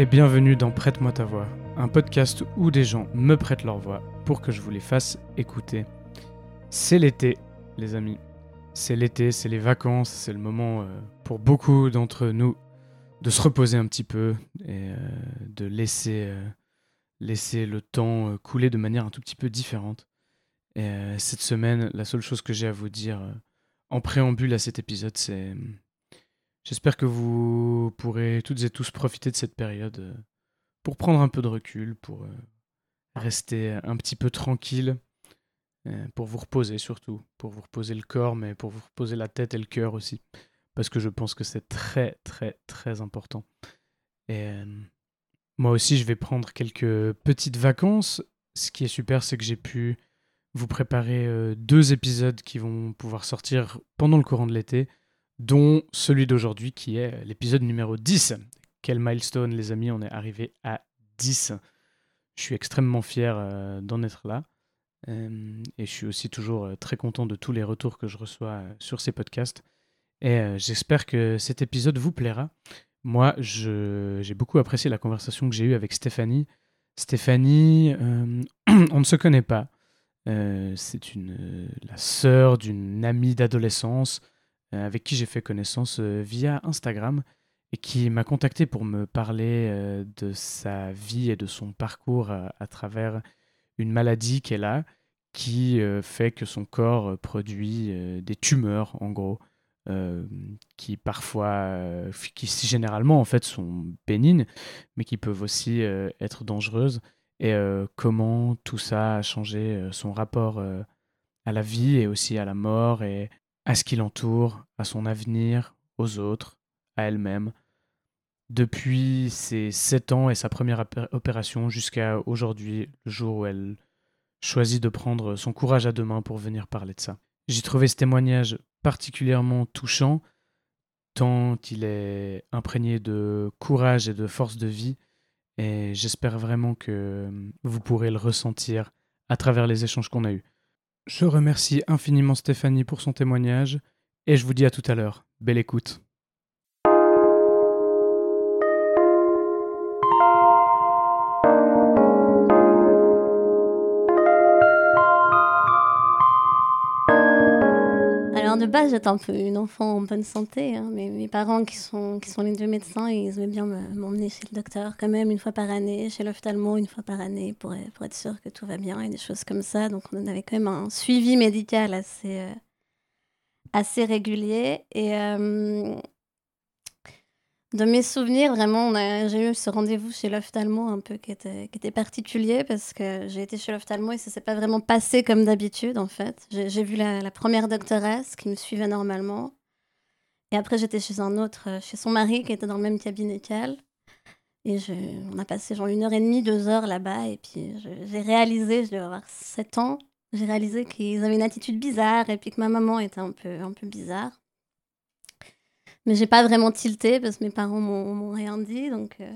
et bienvenue dans Prête-moi ta voix, un podcast où des gens me prêtent leur voix pour que je vous les fasse écouter. C'est l'été, les amis. C'est l'été, c'est les vacances, c'est le moment euh, pour beaucoup d'entre nous de se reposer un petit peu et euh, de laisser, euh, laisser le temps couler de manière un tout petit peu différente. Et cette semaine, la seule chose que j'ai à vous dire en préambule à cet épisode, c'est J'espère que vous pourrez toutes et tous profiter de cette période euh, pour prendre un peu de recul, pour euh, rester un petit peu tranquille, euh, pour vous reposer surtout, pour vous reposer le corps, mais pour vous reposer la tête et le cœur aussi, parce que je pense que c'est très très très important. Et moi aussi, je vais prendre quelques petites vacances. Ce qui est super, c'est que j'ai pu vous préparer deux épisodes qui vont pouvoir sortir pendant le courant de l'été dont celui d'aujourd'hui qui est l'épisode numéro 10. Quel milestone les amis, on est arrivé à 10. Je suis extrêmement fier euh, d'en être là. Euh, et je suis aussi toujours euh, très content de tous les retours que je reçois sur ces podcasts. Et j'espère que cet épisode vous plaira. Moi, j'ai beaucoup apprécié la conversation que j'ai eue avec Stéphanie. Stéphanie, on ne se connaît pas. C'est la sœur d'une amie d'adolescence avec qui j'ai fait connaissance euh, via Instagram et qui m'a contacté pour me parler euh, de sa vie et de son parcours à, travers une maladie qu'elle a qui fait que son corps produit des tumeurs en gros qui parfois qui généralement en fait sont bénignes mais qui peuvent aussi être dangereuses. Et comment tout ça a changé son rapport à la vie et aussi à la mort et à ce qui l'entoure, à son avenir, aux autres, à elle-même. Depuis ses 7 ans et sa première opération jusqu'à aujourd'hui, le jour où elle choisit de prendre son courage à deux mains pour venir parler de ça. J'ai trouvé ce témoignage particulièrement touchant, tant il est imprégné de courage et de force de vie, et j'espère vraiment que vous pourrez le ressentir à travers les échanges qu'on a eus. Je remercie infiniment Stéphanie pour son témoignage et je vous dis à tout à l'heure. Belle écoute. De base, j'étais un peu une enfant en bonne santé. Hein, mes parents, qui sont, qui sont les deux médecins, ils aimaient bien m'emmener chez le docteur quand même une fois par année, chez l'ophtalmo une fois par année, pour, pour être sûr que tout va bien et des choses comme ça. Donc on avait quand même un suivi médical assez, euh, assez régulier. Et, euh, de mes souvenirs, vraiment, j'ai eu ce rendez-vous chez l'ophtalmo un peu qui était, qui était particulier parce que j'ai été chez l'ophtalmo et ça s'est pas vraiment passé comme d'habitude en fait. J'ai vu la, première doctoresse qui me suivait normalement. Et après, j'étais chez un autre, euh, chez son mari qui était dans le même cabinet qu'elle. Et on a passé genre une heure et demie, deux heures là-bas. Et puis j'ai réalisé, je devais avoir sept ans, j'ai réalisé qu'ils avaient une attitude bizarre et puis que ma maman était un peu, un peu bizarre. Mais j'ai pas vraiment tilté parce que mes parents m'ont rien dit. Donc, euh,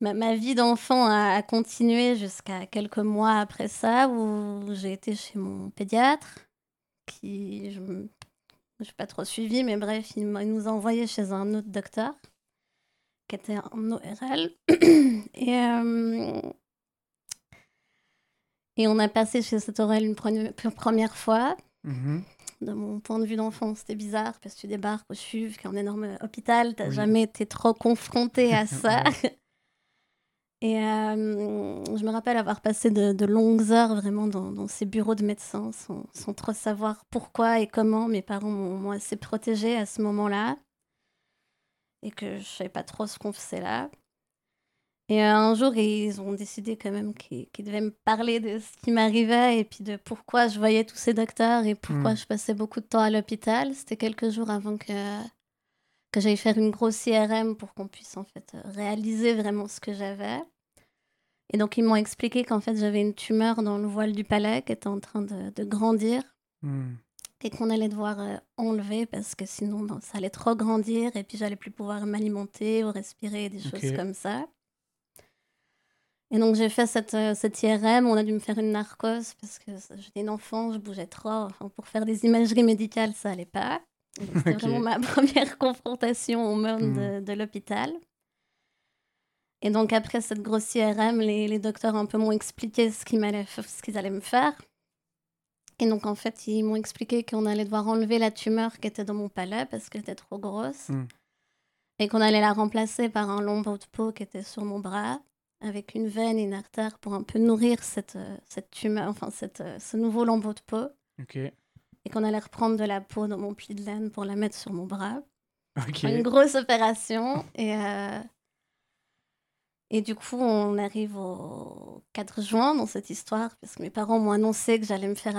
ma, vie d'enfant a, continué jusqu'à quelques mois après ça, où j'ai été chez mon pédiatre, qui je n'ai pas trop suivi, mais bref, il, nous a envoyés chez un autre docteur, qui était en ORL. et, euh, et on a passé chez cet ORL une première fois. Mm-hmm. De mon point de vue d'enfant. C'était bizarre parce que tu débarques au CHUV, qui est un énorme hôpital, tu Oui. jamais été trop confronté à ça. Et euh, je me rappelle avoir passé de, de longues heures vraiment dans, dans ces bureaux de médecins sans, sans trop savoir pourquoi et comment. Mes parents m'ont assez protégée à ce moment-là et que je savais pas trop ce qu'on faisait là. Et euh, un jour, ils ont décidé quand même qu'ils devaient me parler de ce qui m'arrivait et puis de pourquoi je voyais tous ces docteurs et pourquoi Mm. je passais beaucoup de temps à l'hôpital. C'était quelques jours avant que, que j'aille faire une grosse IRM pour qu'on puisse en fait euh, réaliser vraiment ce que j'avais. Et donc, ils m'ont expliqué qu'en fait, j'avais une tumeur dans le voile du palais qui était en train de, de grandir Hmm. et qu'on allait devoir euh, enlever parce que sinon ben, ça allait trop grandir et puis j'allais plus pouvoir m'alimenter ou respirer des choses comme ça. Et donc j'ai fait cette, euh, cette IRM, on a dû me faire une narcose parce que j'étais une enfant, je bougeais trop. Enfin, pour faire des imageries médicales, ça allait pas. C'était vraiment ma première confrontation au monde de, de l'hôpital. Et donc après cette grosse IRM, les, les docteurs un peu m'ont expliqué ce qu'ils ce qu'ils allaient me faire. Et donc en fait, ils m'ont expliqué qu'on allait devoir enlever la tumeur qui était dans mon palais parce qu'elle était trop grosse. Mm. Et qu'on allait la remplacer par un lambeau de peau qui était sur mon bras, avec une veine et une artère pour un peu nourrir cette, euh, cette tumeur, enfin cette, euh, ce nouveau lambeau de peau. Ok. Et qu'on allait reprendre de la peau dans mon pli de laine pour la mettre sur mon bras. Ok. Une grosse opération. Et, euh, et du coup, on arrive au 4 juin dans cette histoire, parce que mes parents m'ont annoncé que j'allais me faire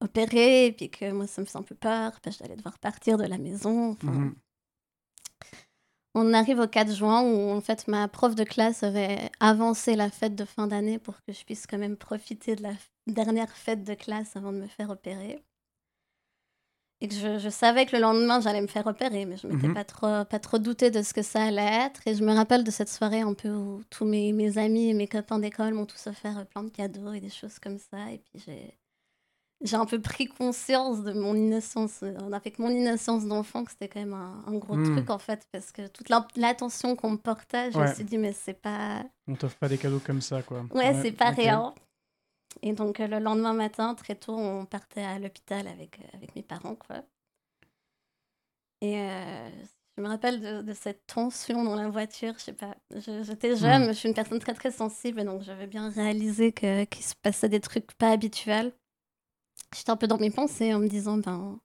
opérer, et puis que moi, ça me faisait un peu peur, parce que j'allais devoir partir de la maison. Enfin, Mhm. On arrive au 4 juin, où en fait, ma prof de classe avait avancé la fête de fin d'année pour que je puisse quand même profiter de la dernière fête de classe avant de me faire opérer. Et que je, je savais que le lendemain, j'allais me faire opérer, mais je m'étais Mhm. pas trop, pas trop douté de ce que ça allait être. Et je me rappelle de cette soirée un peu où tous mes, mes amis et mes copains d'école m'ont tous offert plein de cadeaux et des choses comme ça. Et puis j'ai, j'ai un peu pris conscience de mon innocence, euh, avec mon innocence d'enfant, que c'était quand même un, un gros Mhm. truc en fait, parce que toute l'attention qu'on me portait, je me suis dit, mais c'est pas. On t'offre pas des cadeaux comme ça, quoi. Ouais, c'est pas ok. rien. Et donc euh, le lendemain matin, très tôt, on partait à l'hôpital avec, euh, avec mes parents, quoi. Et euh, je me rappelle de, de cette tension dans la voiture, je sais pas. je- J'étais jeune, Mm. mais je suis une personne très très sensible, donc j'avais bien réalisé qu'il se passait des trucs pas habituels. J'étais un peu dans mes pensées en me disant, ben,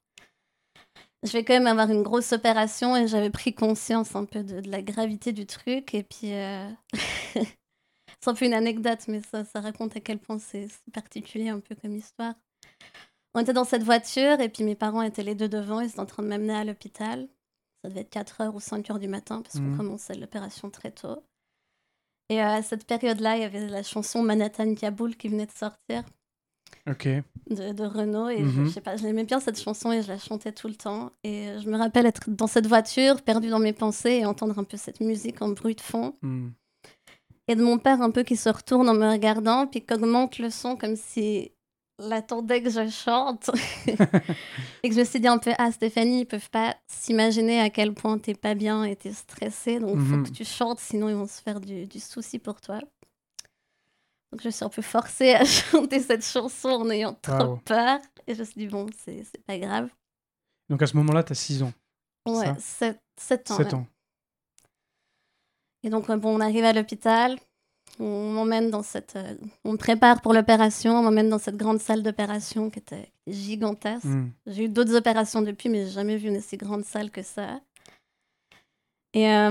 je vais quand même avoir une grosse opération et j'avais pris conscience un peu de, de la gravité du truc. Et puis, euh, c'est un peu une anecdote, mais ça, ça raconte à quel point c'est particulier un peu comme histoire. On était dans cette voiture et puis mes parents étaient les deux devant, ils étaient en train de m'amener à l'hôpital. Ça devait être 4h ou 5h du matin parce qu'on Mhm. commençait l'opération très tôt. Et euh, à cette période-là, il y avait la chanson Manhattan Kaboul qui venait de sortir Ok. de, de Renault et je, Mhm. je sais pas, j'aimais bien cette chanson et je la chantais tout le temps. Et euh, je me rappelle être dans cette voiture, perdue dans mes pensées et entendre un peu cette musique en bruit de fond. Hmm. Et de mon père un peu qui se retourne en me regardant, puis qui augmente le son comme si il attendait que je chante. et que je me suis dit un peu, ah Stéphanie, ils peuvent pas s'imaginer à quel point t'es pas bien et t'es stressée, donc il Mhm. faut que tu chantes, sinon ils vont se faire du, du souci pour toi. Donc je suis un peu forcée à chanter cette chanson en ayant trop peur. Et je me suis dit, bon, c'est pas grave. Donc à ce moment-là, t'as 6 ans. Ouais, Ça? 7, ans. 7 ouais. ans. Et donc, euh, bon, on arrive à l'hôpital. On m'emmène dans cette. euh, on me prépare pour l'opération. On m'emmène dans cette grande salle d'opération qui était gigantesque. Hmm. J'ai eu d'autres opérations depuis, mais j'ai jamais vu une aussi grande salle que ça. Et euh,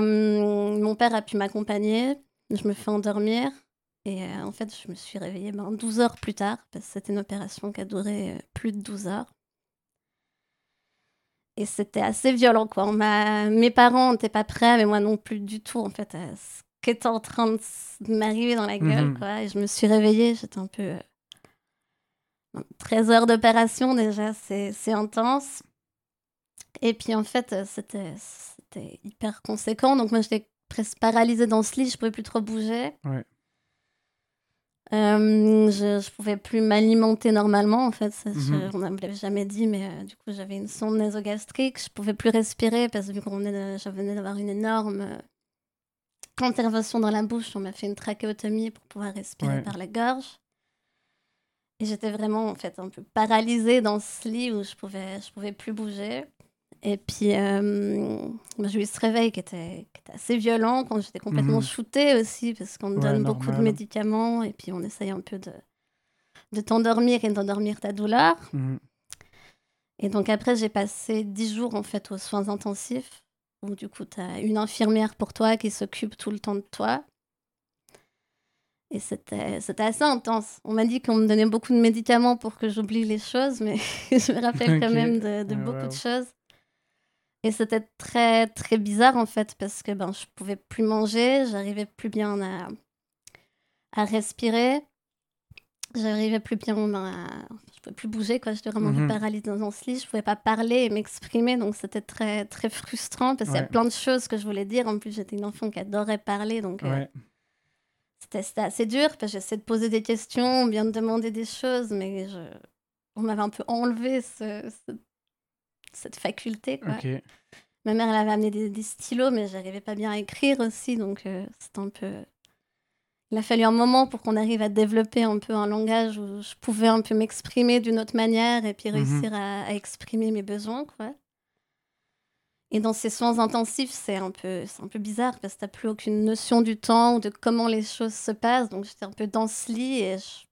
mon père a pu m'accompagner. Je me fais endormir. Et euh, en fait, je me suis réveillée ben, 12 heures plus tard, parce que c'était une opération qui a duré euh, plus de 12 heures. Et c'était assez violent, quoi. On Mes parents n'étaient pas prêts, mais moi non plus du tout, en fait, à ce qui était en train de m'arriver dans la gueule, Mhm. quoi. Et je me suis réveillée, j'étais un peu... euh, 13 heures d'opération, déjà, c'est intense. Et puis, en fait, euh, c'était c'était hyper conséquent. Donc, moi, j'étais presque paralysée dans ce lit, je pouvais plus trop bouger. Ouais. Euh, je, je pouvais plus m'alimenter normalement, en fait. Ça, je- Mhm. on ne me l'avait jamais dit, mais euh, du coup, j'avais une sonde nasogastrique. Je pouvais plus respirer parce que vu qu'on venait de- je venais d'avoir une énorme euh, intervention dans la bouche, on m'a fait une trachéotomie pour pouvoir respirer Ouais. par la gorge. Et j'étais vraiment en fait un peu paralysée dans ce lit où je pouvais, je pouvais plus bouger. Et puis, euh, j'ai eu ce réveil qui était, qui était assez violent quand j'étais complètement Mhm. shootée aussi, parce qu'on me Ouais, donne beaucoup de médicaments et puis on essaye un peu de, de t'endormir et d'endormir ta douleur. Mhm. Et donc après, j'ai passé 10 jours en fait aux soins intensifs, où du coup, tu as une infirmière pour toi qui s'occupe tout le temps de toi. Et c'était assez intense. On m'a dit qu'on me donnait beaucoup de médicaments pour que j'oublie les choses, mais je me rappelle quand même de, de beaucoup wow. de choses. Et c'était très très bizarre en fait, parce que ben, je pouvais plus manger, j'arrivais plus bien à, à respirer, j'arrivais plus bien à... Je pouvais plus bouger, quoi. J'étais vraiment Mhm. paralysée dans ce lit, je pouvais pas parler et m'exprimer, donc c'était très très frustrant, parce qu'il y a plein de choses que je voulais dire. En plus, j'étais une enfant qui adorait parler, donc... euh, Ouais. c'était c'était assez dur parce que j'essayais de poser des questions, bien de demander des choses, mais je... on m'avait un peu enlevé ce- ce- cette faculté. Quoi. Ma mère, elle avait amené des, des stylos, mais j'arrivais pas bien à écrire aussi, donc euh, c'était un peu. Il a fallu un moment pour qu'on arrive à développer un peu un langage où je pouvais un peu m'exprimer d'une autre manière et puis Mhm. réussir à, à exprimer mes besoins, quoi. Et dans ces soins intensifs, c'est un peu, c'est un peu bizarre parce que t'as plus aucune notion du temps ou de comment les choses se passent. Donc j'étais un peu dans ce lit et je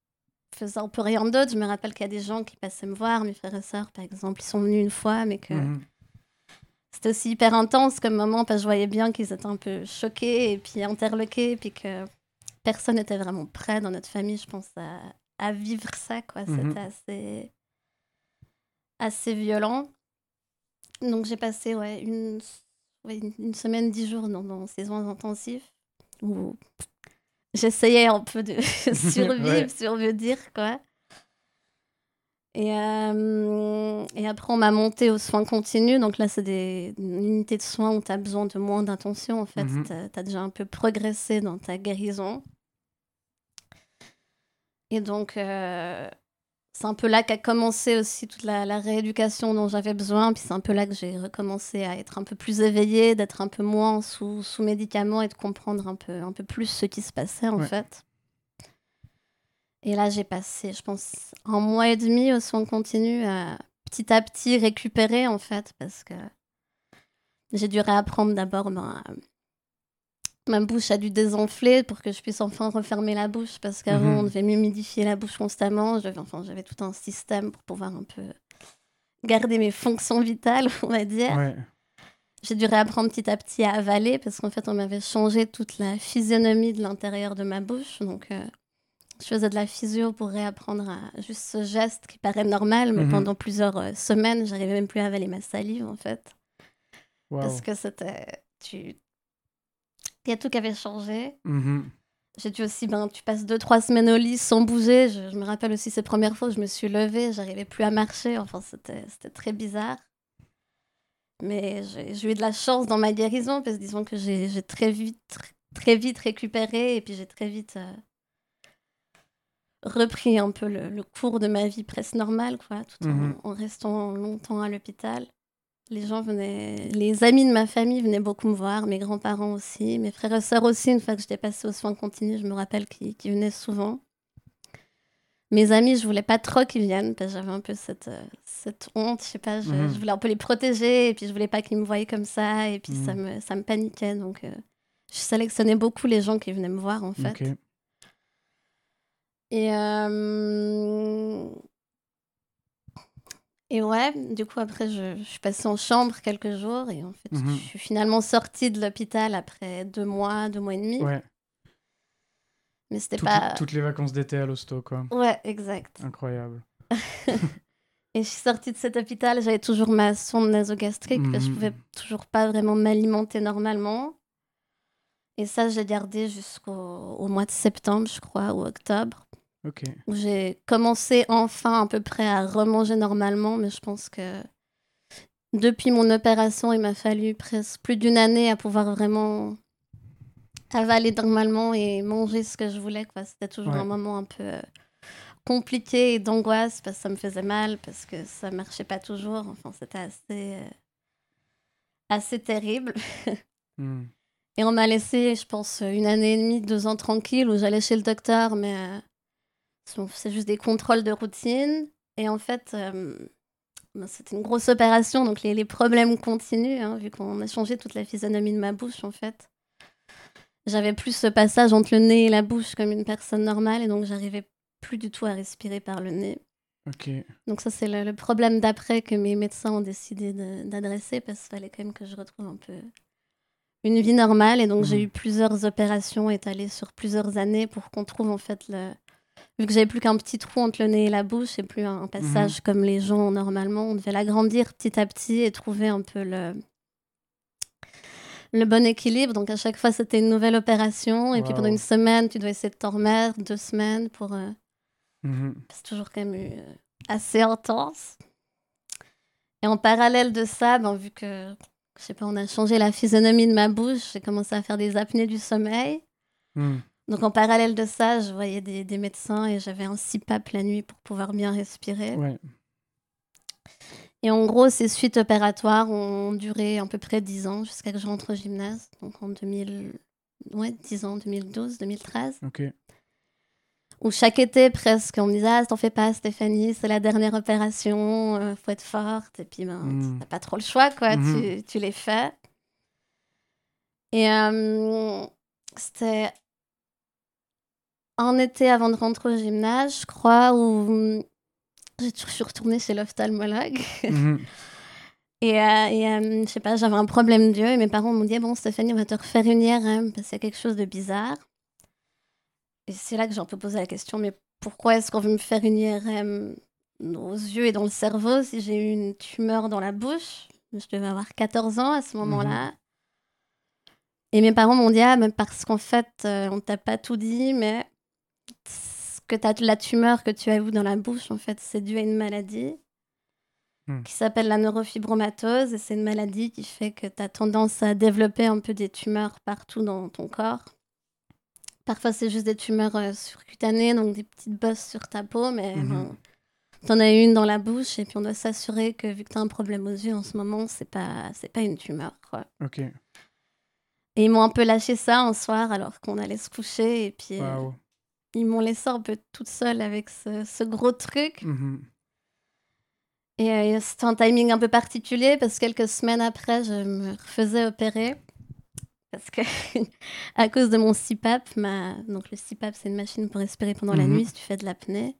faisais un peu rien d'autre. Je me rappelle qu'il y a des gens qui passaient me voir, mes frères et sœurs par exemple, ils sont venus une fois, mais que Mhm. c'était aussi hyper intense comme moment parce que je voyais bien qu'ils étaient un peu choqués et puis interloqués, puis que personne n'était vraiment prêt dans notre famille, je pense, à, à vivre ça. quoi. Mhm. C'était assez, assez violent. Donc j'ai passé ouais, une, ouais, une- une semaine, dix jours dans, dans ces soins intensifs où j'essayais un peu de survivre, Ouais. dire, quoi. Et, euh, et après, on m'a monté aux soins continus. Donc là, c'est des une unité de soins où tu as besoin de moins d'attention. En fait, Mhm. tu as, déjà un peu progressé dans ta guérison. Et donc, euh, c'est un peu là qu'a commencé aussi toute la, la rééducation dont j'avais besoin. Puis c'est un peu là que j'ai recommencé à être un peu plus éveillée, d'être un peu moins sous, sous médicaments et de comprendre un peu, un peu plus ce qui se passait en Ouais. fait. Et là, j'ai passé, je pense, un mois et demi aux soins continus à petit à petit récupérer en fait, parce que j'ai dû réapprendre d'abord ma, ma bouche a dû désenfler pour que je puisse enfin refermer la bouche, parce qu'avant, Mhm. on devait m'humidifier la bouche constamment. J'avais enfin, j'avais tout un système pour pouvoir un peu garder mes fonctions vitales, on va dire. Ouais. J'ai dû réapprendre petit à petit à avaler parce qu'en fait, on m'avait changé toute la physionomie de l'intérieur de ma bouche. Donc, euh, je faisais de la physio pour réapprendre à juste ce geste qui paraît normal, mais Mhm. pendant plusieurs euh, semaines, j'arrivais même plus à avaler ma salive en fait. Parce que c'était. Tu... Il y a tout qui avait changé. Mhm. J'ai dû aussi, ben, tu passes deux, trois semaines au lit sans bouger. Je, je me rappelle aussi ces premières fois où je me suis levée, j'arrivais plus à marcher. Enfin, c'était très bizarre. Mais j'ai eu de la chance dans ma guérison, parce que disons que j'ai très vite, très, très vite récupéré et puis j'ai très vite euh, repris un peu le, le cours de ma vie presque normale, quoi, tout en, Mhm. en restant longtemps à l'hôpital. Les gens venaient, les amis de ma famille venaient beaucoup me voir, mes grands-parents aussi, mes frères et sœurs aussi, une fois que j'étais passée aux soins continus, je me rappelle qu'ils venaient souvent. Mes amis, je voulais pas trop qu'ils viennent parce que j'avais un peu cette, euh, cette honte, je sais pas, je, Mhm. je voulais un peu les protéger et puis je voulais pas qu'ils me voyaient comme ça et puis ça, Mhm. me, ça me paniquait donc euh, je sélectionnais beaucoup les gens qui venaient me voir en fait. Et, euh, et ouais, du coup, après, je, je suis passée en chambre quelques jours et en fait, Mhm. je suis finalement sortie de l'hôpital après deux mois, deux mois et demi. Ouais. Mais c'était Toutes, pas. toutes les vacances d'été à l'hosto, quoi. Ouais, exact. Incroyable. Et je suis sortie de cet hôpital, j'avais toujours ma sonde nasogastrique parce que je Mhm. pouvais toujours pas vraiment m'alimenter normalement. Et ça, j'ai gardé jusqu'au au mois de septembre, je crois, ou octobre. J'ai commencé enfin à peu près à remanger normalement, mais je pense que depuis mon opération, il m'a fallu presque plus d'une année à pouvoir vraiment avaler normalement et manger ce que je voulais. quoi. C'était toujours Ouais. un moment un peu euh, compliqué et d'angoisse parce que ça me faisait mal, parce que ça marchait pas toujours. Enfin, c'était assez, euh, assez terrible. Hmm. Et on m'a laissé, je pense, une année et demie, deux ans tranquille où j'allais chez le docteur, mais euh, c'est juste des contrôles de routine. Et en fait, ben, c'était une grosse opération, donc les, problèmes continuent, hein, vu qu'on a changé toute la physionomie de ma bouche, en fait. J'avais plus ce passage entre le nez et la bouche comme une personne normale, et donc j'arrivais plus du tout à respirer par le nez. Donc ça, c'est le, problème d'après que mes médecins ont décidé d'adresser, parce qu'il fallait quand même que je retrouve un peu une vie normale. Et donc j'ai mmh. eu plusieurs opérations étalées sur plusieurs années pour qu'on trouve en fait le, vu que j'avais plus qu'un petit trou entre le nez et la bouche et plus un passage mhm. comme les gens normalement, on devait l'agrandir petit à petit et trouver un peu le, le bon équilibre. Donc à chaque fois, c'était une nouvelle opération. Et puis pendant une semaine, tu dois essayer de t'en remettre, deux semaines pour. Euh, mhm. C'est toujours quand même euh, assez intense. Et en parallèle de ça, ben, vu que, je sais pas, on a changé la physionomie de ma bouche, j'ai commencé à faire des apnées du sommeil. Mhm. Donc en parallèle de ça, je voyais des, médecins et j'avais un CPAP la nuit pour pouvoir bien respirer. Et en gros, ces suites opératoires ont duré à peu près 10 ans jusqu'à que je rentre au gymnase. Donc en 2000... ouais, 10 ans, 2012, 2013. Ok. Où chaque été, presque, on me disait Ah, t'en fais pas, Stéphanie, c'est la dernière opération, euh, faut être forte. Et puis, ben, hmm. t'as pas trop le choix, quoi, hmm. tu, tu les fais. Et euh, c'était en été avant de rentrer au gymnase, je crois, où j'ai toujours suis retournée chez l'ophtalmologue. Mhm. et, euh, et euh, je sais pas, j'avais un problème d'yeux et mes parents m'ont dit Bon, Stéphanie, on va te refaire une IRM parce qu'il y a quelque chose de bizarre. Et c'est là que j'ai un peu posé la question Mais pourquoi est-ce qu'on veut me faire une IRM aux yeux et dans le cerveau si j'ai eu une tumeur dans la bouche? Je devais avoir 14 ans à ce moment-là. Mhm. Et mes parents m'ont dit Ah, mais parce qu'en fait, euh, on t'a pas tout dit, mais que as, la tumeur que tu as eue dans la bouche, en fait, c'est dû à une maladie hmm. qui s'appelle la neurofibromatose. Et c'est une maladie qui fait que tu as tendance à développer un peu des tumeurs partout dans ton corps. Parfois, c'est juste des tumeurs euh, surcutanées, donc des petites bosses sur ta peau, mais mhm. tu en as une dans la bouche. Et puis, on doit s'assurer que, vu que tu as un problème aux yeux en ce moment, c'est pas, c'est pas une tumeur. Quoi. Ok. Et ils m'ont un peu lâché ça un soir alors qu'on allait se coucher. Et puis, euh, ils m'ont laissé un peu toute seule avec ce, gros truc. Mhm. Et euh, c'était un timing un peu particulier parce que quelques semaines après, je me refaisais opérer. Parce que, à cause de mon CPAP, ma... donc le CPAP, c'est une machine pour respirer pendant la mhm. nuit si tu fais de l'apnée.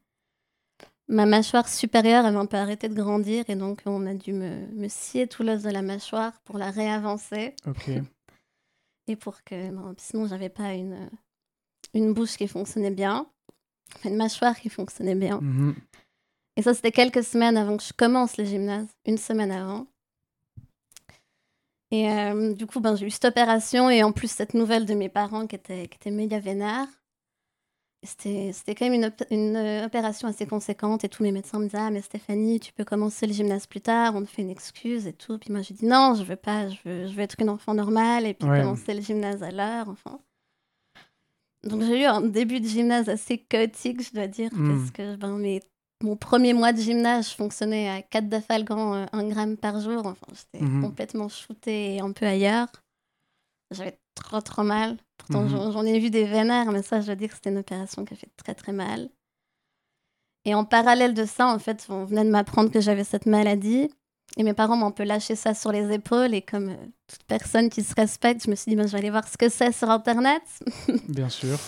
Ma mâchoire supérieure avait un peu arrêté de grandir et donc on a dû me, me scier tout l'os de la mâchoire pour la réavancer. Ok. Et pour que. Bon, sinon, j'avais pas une, une bouche qui fonctionnait bien, une mâchoire qui fonctionnait bien. Mhm. Et ça, c'était quelques semaines avant que je commence le gymnase, une semaine avant. Et euh, du coup, ben, j'ai eu cette opération et en plus cette nouvelle de mes parents qui était, qui méga. C'était, quand même une, une, euh, opération assez conséquente et tous mes médecins me disaient Ah, mais Stéphanie, tu peux commencer le gymnase plus tard, on te fait une excuse et tout. Puis moi, j'ai dit Non, je veux pas, je veux, je veux être une enfant normale et puis commencer le gymnase à l'heure. Enfin. Donc j'ai eu un début de gymnase assez chaotique, je dois dire, hmm. parce que ben, mes, mon premier mois de gymnase, je fonctionnais à 4 dafalgan, euh, 1 gramme par jour. Enfin, j'étais mhm. complètement shootée et un peu ailleurs. J'avais trop trop mal. Pourtant, mhm. j'en ai vu des vénères, mais ça, je dois dire que c'était une opération qui a fait très très mal. Et en parallèle de ça, en fait, on venait de m'apprendre que j'avais cette maladie. Et mes parents m'ont un peu lâché ça sur les épaules. Et comme euh, toute personne qui se respecte, je me suis dit, ben, je vais aller voir ce que c'est sur Internet. Bien sûr.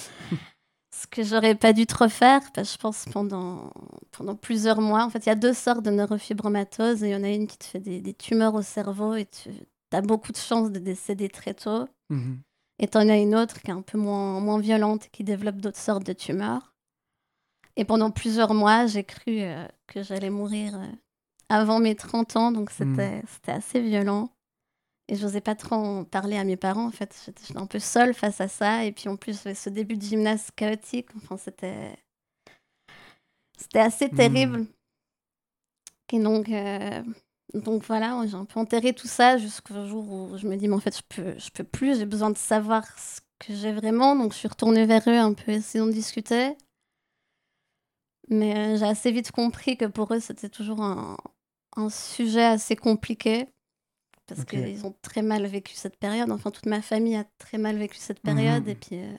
ce que j'aurais pas dû trop faire, parce que je pense pendant, pendant plusieurs mois. En fait, il y a deux sortes de neurofibromatose. Et il y en a une qui te fait des, tumeurs au cerveau et tu as beaucoup de chances de décéder très tôt. Mhm. Et tu en as une autre qui est un peu moins, moins violente et qui développe d'autres sortes de tumeurs. Et pendant plusieurs mois, j'ai cru euh, que j'allais mourir euh, avant mes 30 ans, donc hmm. c'était c'était assez violent. Et je n'osais pas trop en parler à mes parents, en fait. J'étais un peu seule face à ça. Et puis en plus, ce début de gymnase chaotique, enfin, c'était. C'était assez hmm. terrible. Et donc, euh, donc voilà, j'ai un peu enterré tout ça jusqu'au jour où je me dis, mais en fait, je peux, je peux plus, j'ai besoin de savoir ce que j'ai vraiment. Donc je suis retournée vers eux un peu, essayant de discuter. Mais euh, j'ai assez vite compris que pour eux, c'était toujours un, un sujet assez compliqué parce qu'ils ont très mal vécu cette période. Enfin, toute ma famille a très mal vécu cette période. Mhm. Et puis, euh,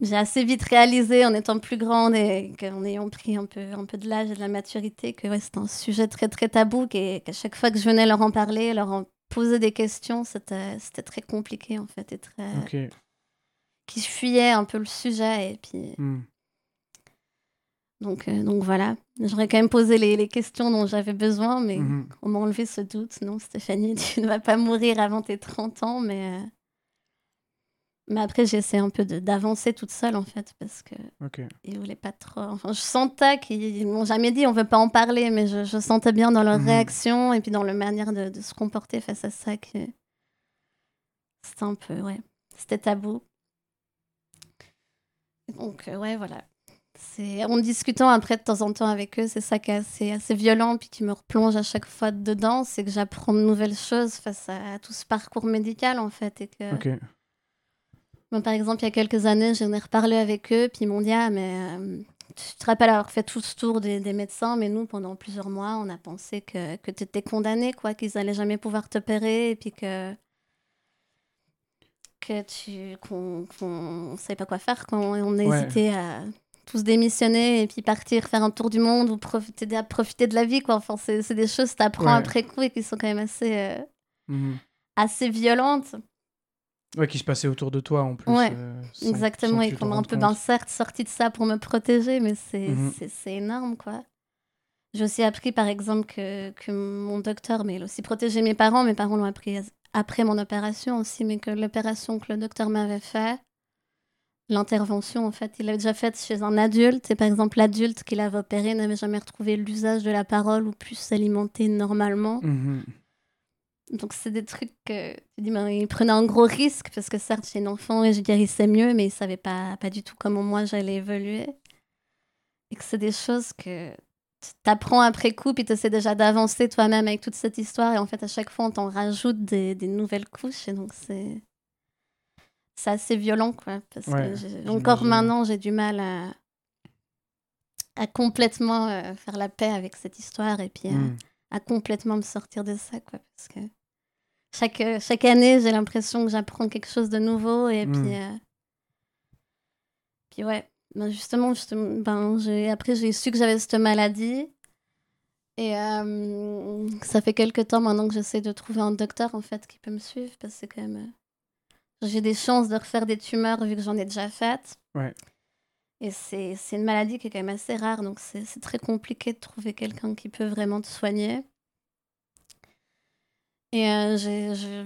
j'ai assez vite réalisé en étant plus grande et en ayant pris un peu, un peu de l'âge et de la maturité que ouais, c'était un sujet très très tabou et qu'à chaque fois que je venais leur en parler, leur en poser des questions, c'était très compliqué en fait et très... qui fuyait un peu le sujet et puis... Hmm. Donc, euh, donc voilà, j'aurais quand même posé les, les questions dont j'avais besoin, mais mhm. on m'a enlevé ce doute. Non, Stéphanie, tu ne vas pas mourir avant tes 30 ans, mais... Euh, mais après, j'essaie un peu d'avancer toute seule, en fait, parce que okay. ils voulaient pas trop. Enfin, je sentais qu'ils m'ont jamais dit on veut pas en parler, mais je, je sentais bien dans leur mhm. réaction et puis dans leur manière de, de, se comporter face à ça que c'était un peu, ouais, c'était tabou. Donc, euh, ouais, voilà. C'est en discutant après de temps en temps avec eux, c'est ça qui est assez, assez violent, puis qui me replonge à chaque fois dedans, c'est que j'apprends de nouvelles choses face à, tout ce parcours médical, en fait, et que par exemple, il y a quelques années, j'en ai reparlé avec eux, puis ils m'ont dit Ah, mais euh, tu te rappelles avoir fait tout ce tour des, médecins, mais nous, pendant plusieurs mois, on a pensé que, que tu étais condamné, quoi, qu'ils n'allaient jamais pouvoir t'opérer, et puis que que tu qu'on ne savait pas quoi faire quand on hésitait à tous démissionner et puis partir faire un tour du monde ou profiter à profiter de la vie quoi enfin c'est des choses que tu apprends après coup et qui sont quand même assez euh, mmh assez violentes Ouais, qui se passait autour de toi en plus. Ouais, euh, exactement. Et qu'on un peu, ben, certes, sorti de ça pour me protéger, mais mhm. c'est énorme, quoi. J'ai aussi appris, par exemple, que, que mon docteur, mais il a aussi protégé mes parents. Mes parents l'ont appris après mon opération aussi, mais que l'opération que le docteur m'avait fait, l'intervention, en fait, il l'avait déjà faite chez un adulte. Et par exemple, l'adulte qui l'avait opéré n'avait jamais retrouvé l'usage de la parole ou pu s'alimenter normalement. Mhm. Donc, c'est des trucs que tu dis, ben, il prenait un gros risque parce que certes, j'ai un enfant et je guérissais mieux, mais il savait pas, pas du tout comment moi j'allais évoluer. Et que c'est des choses que tu apprends après coup, puis tu essaies déjà d'avancer toi-même avec toute cette histoire. Et en fait, à chaque fois, on t'en rajoute des, des, nouvelles couches. Et donc, c'est. C'est assez violent, quoi. Parce que encore maintenant, j'ai du mal à, à complètement euh, faire la paix avec cette histoire et puis hmm. à, complètement me sortir de ça, quoi. Parce que chaque, euh, chaque année, j'ai l'impression que j'apprends quelque chose de nouveau. Et puis, hmm. euh, puis ouais, ben justement, justement ben, après, j'ai su que j'avais cette maladie. Et euh, ça fait quelques temps maintenant que j'essaie de trouver un docteur en fait qui peut me suivre parce que quand même j'ai des chances de refaire des tumeurs vu que j'en ai déjà faites. Ouais. Et c'est une maladie qui est quand même assez rare donc c'est très compliqué de trouver quelqu'un qui peut vraiment te soigner. Et euh,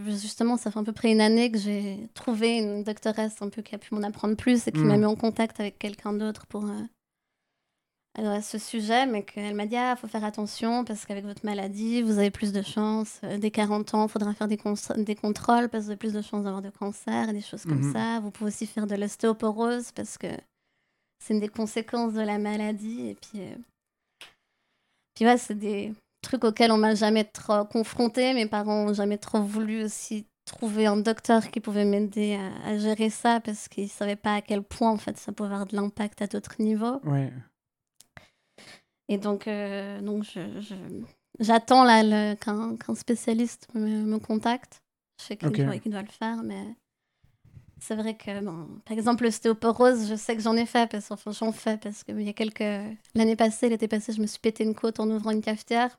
justement, ça fait à peu près une année que j'ai trouvé une doctoresse un peu qui a pu m'en apprendre plus et qui m'a hmm. mis en contact avec quelqu'un d'autre pour euh, ce sujet, mais qu'elle m'a dit ah faut faire attention parce qu'avec votre maladie, vous avez plus de chances. Euh, dès 40 ans, il faudra faire des, des contrôles parce que vous avez plus de chances d'avoir de cancer et des choses comme mhm. ça. Vous pouvez aussi faire de l'ostéoporose parce que c'est une des conséquences de la maladie. Et puis, puis ouais, c'est des truc auquel on m'a jamais trop confronté. Mes parents ont jamais trop voulu aussi trouver un docteur qui pouvait m'aider à, gérer ça parce qu'ils savaient pas à quel point en fait ça pouvait avoir de l'impact à d'autres niveaux. Ouais. Et donc, euh, donc je, j'attends là qu'un, spécialiste me, contacte. Je sais qu'il doit, doit, le faire, mais c'est vrai que, bon, par exemple, l'ostéoporose, je sais que j'en ai fait, parce enfin, j'en fais, parce que il y a quelques... L'année passée, l'été passé, je me suis pété une côte en ouvrant une cafetière.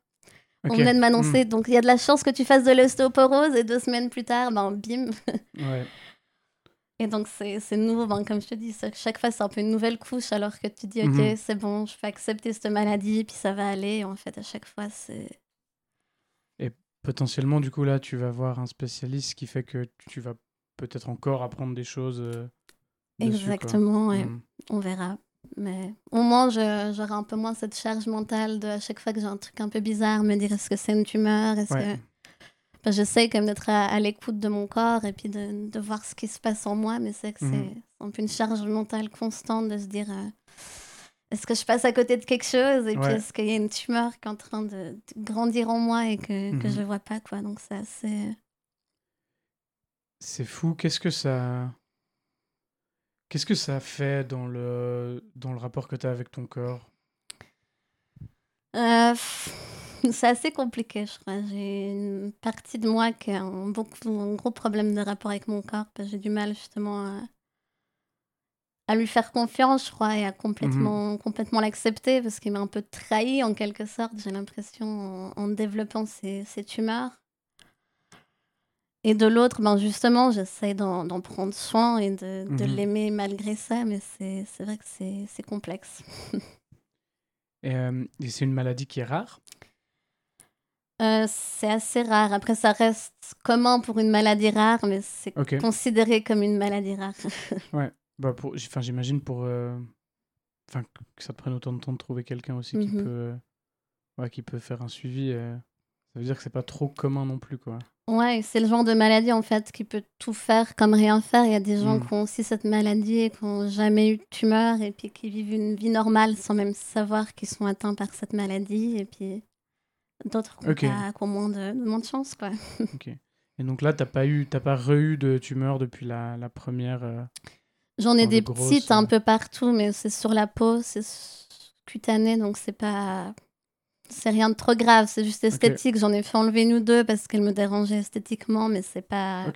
On venait de m'annoncer, hmm. donc il y a de la chance que tu fasses de l'ostéoporose et deux semaines plus tard, ben bim. Ouais. Et donc c'est nouveau, ben, comme je te dis, chaque fois c'est un peu une nouvelle couche alors que tu dis, ok, mhm. c'est bon, je peux accepter cette maladie, puis ça va aller. en fait, à chaque fois, c'est... Et potentiellement, du coup, là, tu vas voir un spécialiste qui fait que tu vas peut-être encore apprendre des choses. Euh, Exactement, ouais. Hmm. on verra. Mais au moins, j'aurai un peu moins cette charge mentale de à chaque fois que j'ai un truc un peu bizarre, me dire est-ce que c'est une tumeur? Est-ce que... J'essaie quand même d'être à, l'écoute de mon corps et puis de, de, voir ce qui se passe en moi, mais c'est que c'est mhm. un peu une charge mentale constante de se dire euh, est-ce que je passe à côté de quelque chose et puis est-ce qu'il y a une tumeur qui est en train de, grandir en moi et que, que mhm. je ne vois pas quoi. Donc c'est assez. C'est fou. Qu'est-ce que ça. Qu'est-ce que ça fait dans le, dans le rapport que tu as avec ton corps? Euh, C'est assez compliqué, je crois. J'ai une partie de moi qui a un, beaucoup, un gros problème de rapport avec mon corps. Parce que j'ai du mal justement à lui faire confiance, je crois, et à complètement, complètement l'accepter parce qu'il m'a un peu trahi en quelque sorte, j'ai l'impression, en, développant ces, ces, tumeurs. Et de l'autre, ben justement, j'essaie d'en prendre soin et de, de mhm. l'aimer malgré ça, mais c'est vrai que c'est complexe. Euh, et, c'est une maladie qui est rare? Euh, c'est assez rare. Après, ça reste commun pour une maladie rare, mais c'est considéré comme une maladie rare. ouais. Bah pour, enfin, j'imagine pour, euh, enfin, que ça te prenne autant de temps de trouver quelqu'un aussi qui mhm. peut, ouais, qui peut faire un suivi. ça veut dire que c'est pas trop commun non plus, quoi. Ouais, c'est le genre de maladie en fait qui peut tout faire comme rien faire. Il y a des gens mm. qui ont aussi cette maladie et qui n'ont jamais eu de tumeur et puis qui vivent une vie normale sans même savoir qu'ils sont atteints par cette maladie. Et puis d'autres qui ont, moins, de, moins de chance. Quoi. Et donc là, tu n'as pas, eu, pas re-eu de tumeur depuis la, la première euh, J'en ai des petites un euh, peu partout, mais c'est sur la peau, c'est cutané, donc c'est pas c'est rien de trop grave, c'est juste esthétique. J'en ai fait enlever ou deux parce qu'elle me dérangeait esthétiquement, mais c'est pas.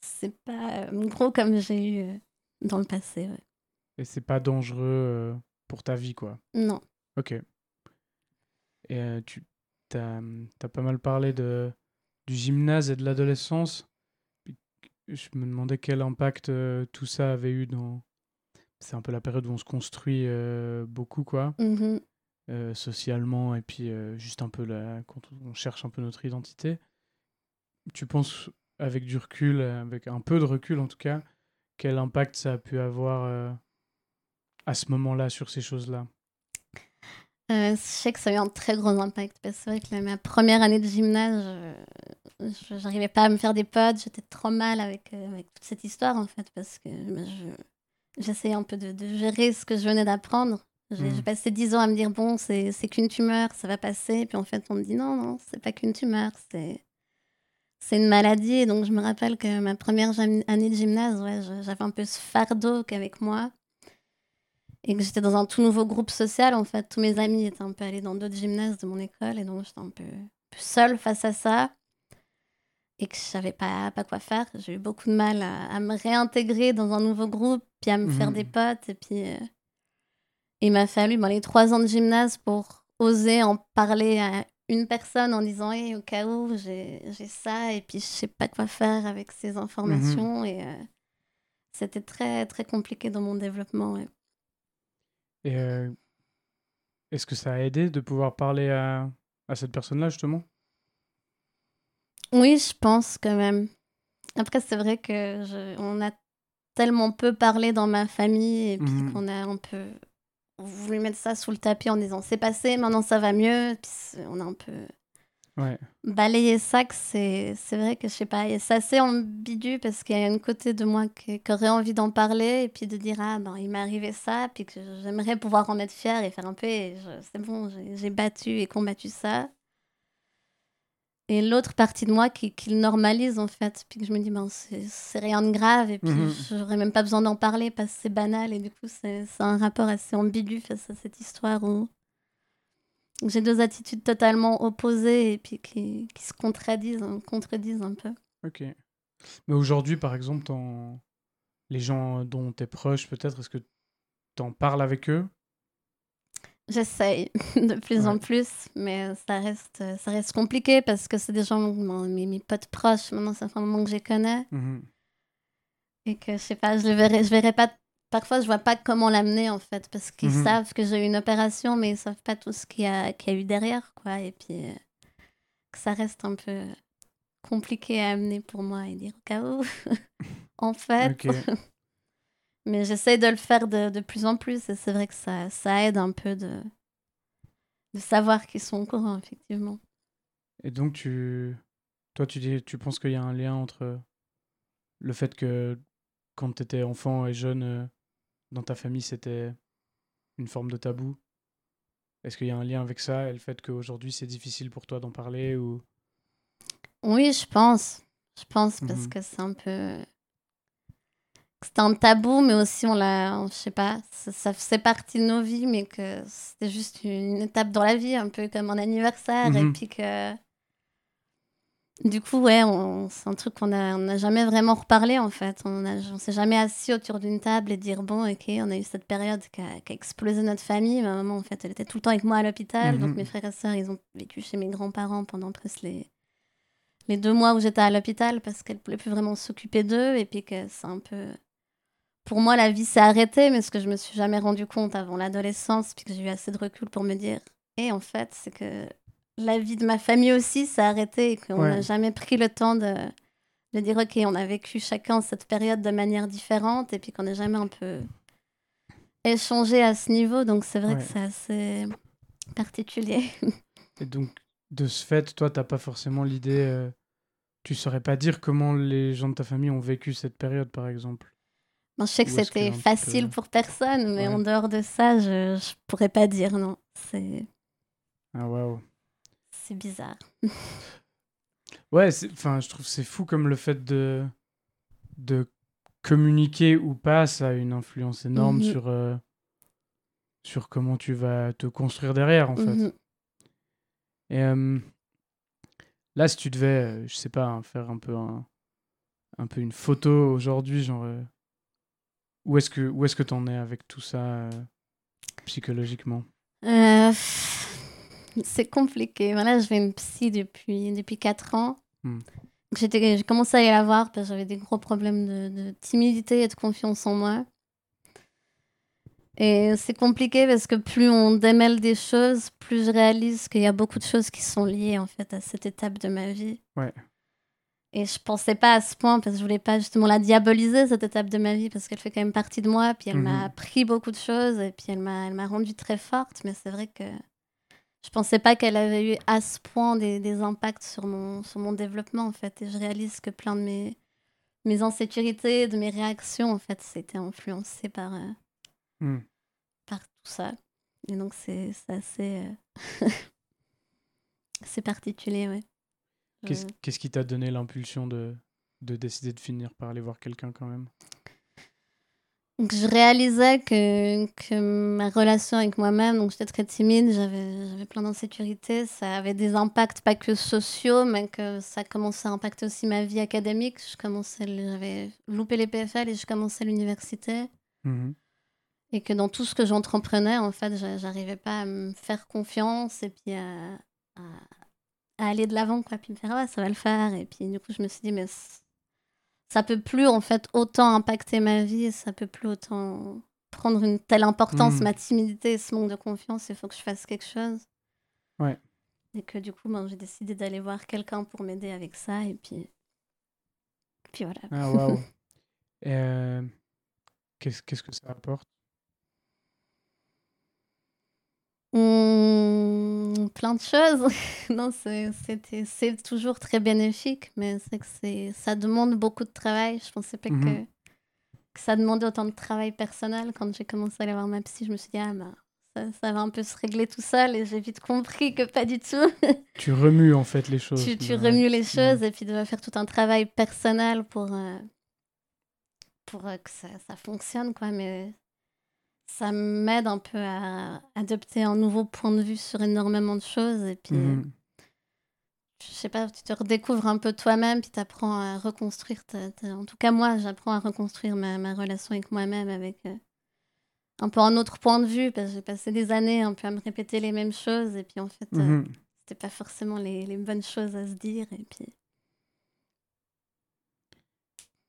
C'est pas euh, gros comme j'ai eu dans le passé. Et c'est pas dangereux pour ta vie, quoi. Non. Ok. Et tu as, as, pas mal parlé de, du gymnase et de l'adolescence. Je me demandais quel impact tout ça avait eu dans. C'est un peu la période où on se construit beaucoup, quoi. Mm euh, socialement et puis euh, juste un peu là, quand on cherche un peu notre identité. Tu penses avec du recul, avec un peu de recul en tout cas, quel impact ça a pu avoir euh, à ce moment-là sur ces choses-là? Je sais que ça a eu un très gros impact parce que c'est vrai que ma première année de gymnase, je n'arrivais pas à me faire des potes, j'étais trop mal avec, avec toute cette histoire en fait parce que bah, j'essayais un peu de, de, gérer ce que je venais d'apprendre j'ai hmm. passé dix ans à me dire, bon, c'est qu'une tumeur, ça va passer. Puis en fait, on me dit, non, non, c'est pas qu'une tumeur, c'est c'est une maladie. Et donc, je me rappelle que ma première année de gymnase, ouais, j'avais un peu ce fardeau qu'avec moi. Et que j'étais dans un tout nouveau groupe social, en fait. Tous mes amis étaient un peu allés dans d'autres gymnases de mon école. Et donc, j'étais un peu, seule face à ça. Et que je savais pas, pas quoi faire. J'ai eu beaucoup de mal à, me réintégrer dans un nouveau groupe, puis à me faire hmm. des potes. Et puis, euh, il m'a fallu les trois ans de gymnase pour oser en parler à une personne en disant au cas où j'ai ça et puis je sais pas quoi faire avec ces informations mhm. et euh, c'était très très compliqué dans mon développement. Et euh, est-ce que ça a aidé de pouvoir parler à, à cette personne-là justement? Oui, je pense quand même. Après, c'est vrai que je, on a tellement peu parlé dans ma famille et puis mhm. qu'on a un peu voulu mettre ça sous le tapis en disant c'est passé, maintenant ça va mieux. Puis on a un peu ouais. balayé ça, c'est vrai que je sais pas, c'est assez ambigu parce qu'il y a une côté de moi qui, aurait envie d'en parler et puis de dire ah ben il m'est arrivé ça, puis que j'aimerais pouvoir en être fière et faire un peu c'est bon, j'ai battu et combattu ça et l'autre partie de moi qui, qui, le normalise en fait puis que je me dis ben c'est rien de grave et puis mhm. j'aurais même pas besoin d'en parler parce que c'est banal et du coup c'est un rapport assez ambigu face à cette histoire où j'ai deux attitudes totalement opposées et puis qui, qui se contredisent contredisent un peu ok mais aujourd'hui par exemple les gens dont tu es proche peut-être est-ce que tu en parles avec eux? J'essaye de plus en plus, mais ça reste, ça reste compliqué parce que c'est des gens, mes, mes potes proches, maintenant fait un moment que je les connais. Mmh Et que je sais pas, je ne verrai, je verrai pas. Parfois, je vois pas comment l'amener en fait, parce qu'ils mmh savent que j'ai eu une opération, mais ils savent pas tout ce qu'il y, a, qu'il y a eu derrière, quoi. Et puis, euh, que ça reste un peu compliqué à amener pour moi et dire au cas où. en fait. Mais j'essaie de le faire de, de, plus en plus et c'est vrai que ça, ça aide un peu de, de savoir qu'ils sont au courant, effectivement. Et donc, tu, toi, tu, dis, tu penses qu'il y a un lien entre le fait que quand tu étais enfant et jeune, euh, dans ta famille, c'était une forme de tabou? Est-ce qu'il y a un lien avec ça et le fait qu'aujourd'hui, c'est difficile pour toi d'en parler ou... Oui, je pense. Je pense parce mmh que c'est un peu c'était un tabou, mais aussi on l'a, je sais pas, ça, ça, faisait partie de nos vies, mais que c'était juste une étape dans la vie, un peu comme un anniversaire, et mhm. puis que du coup, ouais, c'est un truc qu'on n'a jamais vraiment reparlé en fait. On ne s'est jamais assis autour d'une table et dire bon, ok, on a eu cette période qui a, explosé notre famille. Ma maman, en fait, elle était tout le temps avec moi à l'hôpital. Donc mhm. mes frères et sœurs, ils ont vécu chez mes grands-parents pendant presque les, les deux mois où j'étais à l'hôpital parce qu'elle ne pouvait plus vraiment s'occuper d'eux. Et puis que c'est un peu. Pour moi, la vie s'est arrêtée, mais ce que je me suis jamais rendu compte avant l'adolescence, puis que j'ai eu assez de recul pour me dire. Et en fait, c'est que la vie de ma famille aussi s'est arrêtée et qu'on n'a jamais pris le temps de, de dire ok, on a vécu chacun cette période de manière différente et puis qu'on n'a jamais un peu échangé à ce niveau. Donc c'est vrai que c'est assez particulier. Et donc, de ce fait, toi, tu n'as pas forcément l'idée. Euh, tu saurais pas dire comment les gens de ta famille ont vécu cette période, par exemple? Je sais que c'était facile pour personne, mais en dehors de ça, je, je pourrais pas dire non. C'est. Ah, waouh c'est bizarre. ouais, enfin, je trouve c'est fou comme le fait de, de communiquer ou pas, ça a une influence énorme mhm. sur, euh, sur comment tu vas te construire derrière, en fait. Mhm. Et euh, là, si tu devais, euh, je sais pas, hein, faire un peu, un, un peu une photo aujourd'hui, genre, où est-ce que où est-ce que t'en es avec tout ça psychologiquement? C'est compliqué. Voilà, je vais une psy depuis, depuis 4 ans. Hmm. J'ai commencé à y la voir parce que j'avais des gros problèmes de, timidité et de confiance en moi. Et c'est compliqué parce que plus on démêle des choses, plus je réalise qu'il y a beaucoup de choses qui sont liées en fait à cette étape de ma vie. Ouais. Et je pensais pas à ce point parce que je voulais pas justement la diaboliser cette étape de ma vie parce qu'elle fait quand même partie de moi, puis elle m'a mhm. appris beaucoup de choses et puis elle m'a elle m'a rendue très forte. Mais c'est vrai que je pensais pas qu'elle avait eu à ce point des, des, impacts sur mon, sur mon développement, en fait. Et je réalise que plein de mes, mes insécurités, de mes réactions, en fait, c'était influencé par, euh, hmm. par tout ça. Et donc, c'est assez. Euh, c'est particulier, ouais. Qu'est-ce qui t'a donné l'impulsion de, de décider de finir par aller voir quelqu'un quand même? Donc, je réalisais que, que ma relation avec moi-même, donc j'étais très timide, j'avais, plein d'insécurités, ça avait des impacts pas que sociaux, mais que ça commençait à impacter aussi ma vie académique. J'avais loupé les PFL et je commençais l'université. Mmh et que dans tout ce que j'entreprenais, en fait, j'arrivais pas à me faire confiance et puis à, à, aller de l'avant, quoi. Puis me faire, ah ça va le faire. Et puis du coup, je me suis dit, mais ça peut plus en fait autant impacter ma vie, ça peut plus autant prendre une telle importance, hmm. ma timidité, ce manque de confiance, il faut que je fasse quelque chose. Ouais. Et que du coup, ben, j'ai décidé d'aller voir quelqu'un pour m'aider avec ça, et puis, puis voilà. Ah waouh. euh... Qu'est-ce que ça apporte? Plein de choses. non, c'est toujours très bénéfique, mais c'est que ça demande beaucoup de travail. Je pensais pas que, mmh que, ça demandait autant de travail personnel. Quand j'ai commencé à aller voir ma psy, je me suis dit, ah bah, ça, ça, va un peu se régler tout seul. Et j'ai vite compris que pas du tout. tu remues en fait les choses. Tu, tu remues les choses et puis tu dois faire tout un travail personnel pour, euh, pour euh, que ça, ça fonctionne. quoi. Mais ça m'aide un peu à adopter un nouveau point de vue sur énormément de choses. Et puis, mmh. je sais pas, tu te redécouvres un peu toi-même, puis tu apprends à reconstruire. En tout cas, moi, j'apprends à reconstruire ma, ma relation avec moi-même, avec euh, un peu un autre point de vue, parce que j'ai passé des années un peu à me répéter les mêmes choses, et puis en fait, euh, mmh. c'était pas forcément les, les, bonnes choses à se dire. Et puis.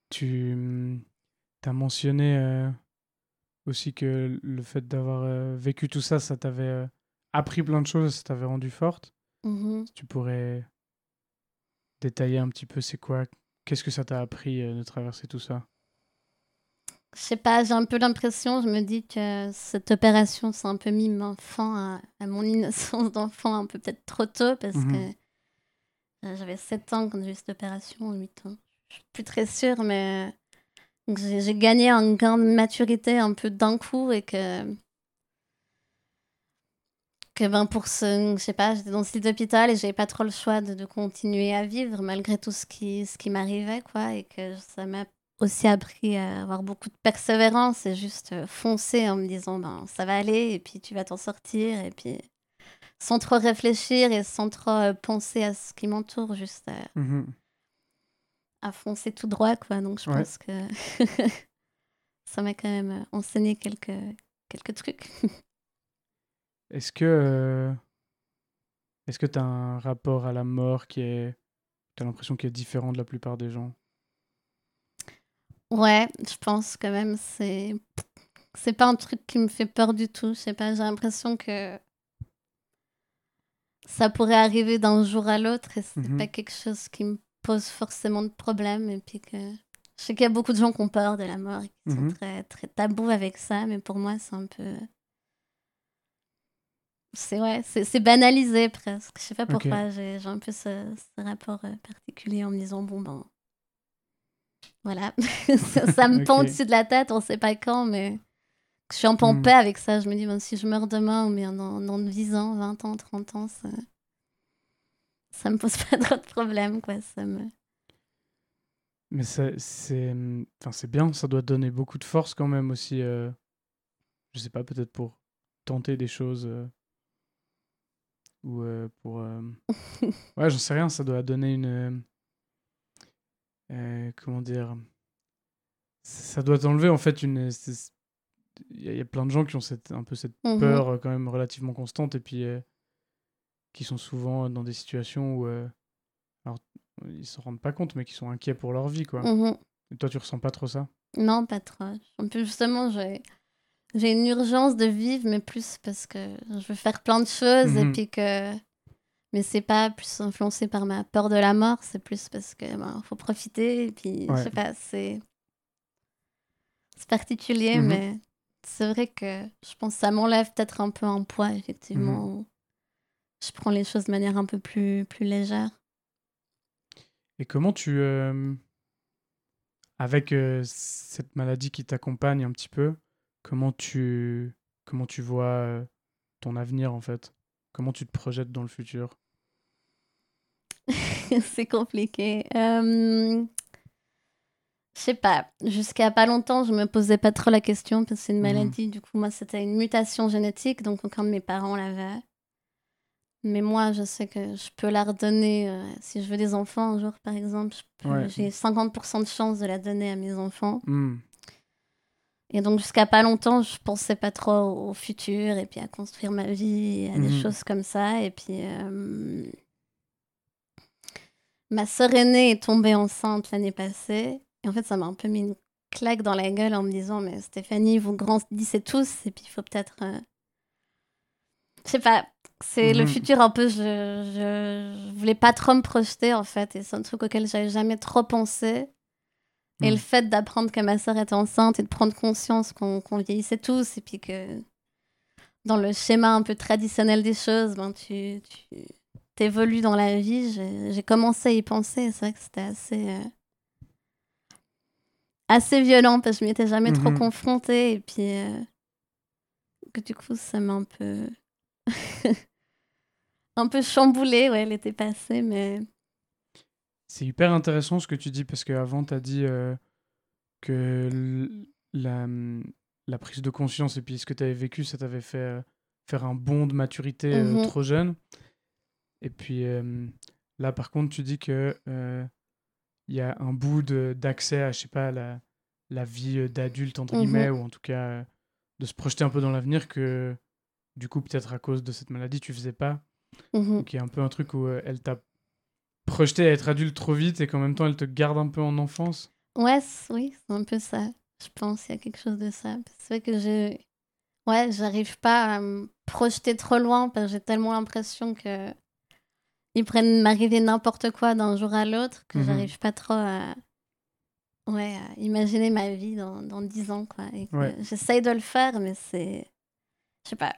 Tu mmh, as mentionné. Euh, aussi que le fait d'avoir euh, vécu tout ça, ça t'avait euh, appris plein de choses, ça t'avait rendu forte. Mmh tu pourrais détailler un petit peu, c'est quoi Qu'est-ce que ça t'a appris euh, de traverser tout ça? Je sais pas, j'ai un peu l'impression, je me dis que cette opération, c'est un peu mis m'enfant à, à, mon innocence d'enfant un peu peut-être trop tôt, parce mmh que j'avais 7 ans quand j'ai eu cette opération, 8 ans. Je suis plus très sûre, mais j'ai gagné un gain de maturité un peu d'un coup et que que ben pour ce je sais pas j'étais dans ce lit d'hôpital et j'avais pas trop le choix de, de, continuer à vivre malgré tout ce qui ce qui m'arrivait quoi et que ça m'a aussi appris à avoir beaucoup de persévérance et juste foncer en me disant ben ça va aller et puis tu vas t'en sortir et puis sans trop réfléchir et sans trop euh, penser à ce qui m'entoure, juste à, Mhm. À foncer tout droit, quoi. Donc je Ouais. pense que ça m'a quand même euh, enseigné quelques, quelques trucs. Est-ce que euh, est-ce que tu as un rapport à la mort qui est tu as l'impression qu'il est différent de la plupart des gens? Ouais, je pense quand même c'est c'est pas un truc qui me fait peur du tout. Je sais pas, j'ai l'impression que ça pourrait arriver d'un jour à l'autre et c'est Mhm. pas quelque chose qui me pose forcément de problème. Et puis que je sais qu'il y a beaucoup de gens qui ont peur de la mort et qui Mhm. sont très très tabous avec ça, mais pour moi c'est un peu c'est ouais, c'est banalisé presque. Je sais pas pourquoi j'ai j'ai un peu ce, ce rapport euh, particulier en me disant bon ben voilà, ça, ça me pend Ok. au-dessus de la tête, on sait pas quand, mais je suis un peu en Hmm. paix avec ça. Je me dis, ben, si je meurs demain ou bien dans, dans 10 ans, 20 ans, 30 ans, ça, ça me pose pas trop de problèmes, quoi. Ça me... Mais c'est enfin c'est bien, ça doit donner beaucoup de force quand même aussi euh, je sais pas peut-être pour tenter des choses euh, ou euh, pour euh, ouais, j'en sais rien, ça doit donner une comment dire ça doit t'enlever en fait une il y, a- il y a plein de gens qui ont cette un peu cette Mhm. peur quand même relativement constante et puis qui sont souvent dans des situations où euh, alors ils se rendent pas compte mais qui sont inquiets pour leur vie quoi. Mhm. Et toi tu ressens pas trop ça? Non, pas trop. En plus, justement, j'ai j'ai une urgence de vivre, mais plus parce que je veux faire plein de choses et Mhm. puis que. Mais c'est pas plus influencé par ma peur de la mort, c'est plus parce que ben, faut profiter et puis je Ouais. sais pas, c'est c'est particulier, Mhm. mais c'est vrai que je pense que ça m'enlève peut-être un peu un poids effectivement. Je prends les choses de manière un peu plus plus légère. Et comment tu, euh, avec euh, cette maladie qui t'accompagne un petit peu, comment tu, comment tu vois euh, ton avenir en fait? Comment tu te projettes dans le futur? C'est compliqué. Je sais pas. Jusqu'à pas longtemps, je me posais pas trop la question parce que c'est une Mhm. maladie. Du coup, moi, c'était une mutation génétique, donc aucun de mes parents l'avait. Mais moi, je sais que je peux la redonner euh, si je veux des enfants un jour, par exemple. peux- Ouais. J'ai 50% de chance de la donner à mes enfants. Hmm. Et donc, jusqu'à pas longtemps, je pensais pas trop au futur et puis à construire ma vie et à des Mhm. choses comme ça. Et puis, euh, ma sœur aînée est tombée enceinte l'année passée. Et en fait, ça m'a un peu mis une claque dans la gueule en me disant Mais Stéphanie, vous grandissez tous et puis il faut peut-être. euh, Je sais pas. C'est le Mhm. futur un peu. Je, je, je voulais pas trop me projeter en fait. Et c'est un truc auquel j'avais jamais trop pensé. Et le fait d'apprendre que ma sœur était enceinte et de prendre conscience qu'on vieillissait tous et puis que dans le schéma un peu traditionnel des choses, ben, tu, tu évolues dans la vie, j'ai commencé à y penser. C'est vrai que c'était assez, euh, assez violent parce que je m'y étais jamais trop Mhm. confrontée et puis euh, que du coup ça m'a un peu un peu chamboulée ouais l'été passé mais C'est hyper intéressant ce que tu dis parce qu'avant, tu as dit euh, que l- la, la prise de conscience et puis ce que tu avais vécu, ça t'avait fait euh, faire un bond de maturité euh, Mhm. trop jeune. Et puis là, par contre, tu dis que il y a un bout d'accès à, je sais pas, la, la vie d'adulte, entre Mhm. guillemets, ou en tout cas de se projeter un peu dans l'avenir que, du coup, peut-être à cause de cette maladie, tu faisais pas. Mhm. Donc il y a un peu un truc où euh, elle t'a projeté à être adulte trop vite et qu'en même temps elle te garde un peu en enfance. Ouais, oui, c'est un peu ça. Je pense qu'il y a quelque chose de ça. C'est vrai que je... Ouais, j'arrive pas à me projeter trop loin parce que j'ai tellement l'impression que ils prennent m'arriver n'importe quoi d'un jour à l'autre que Mhm. j'arrive pas trop à... Ouais, à imaginer ma vie dans, dans 10 ans, quoi. Ouais. J'essaye de le faire, mais c'est... Je sais pas.